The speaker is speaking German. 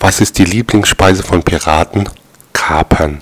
Was ist die Lieblingsspeise von Piraten? Kapern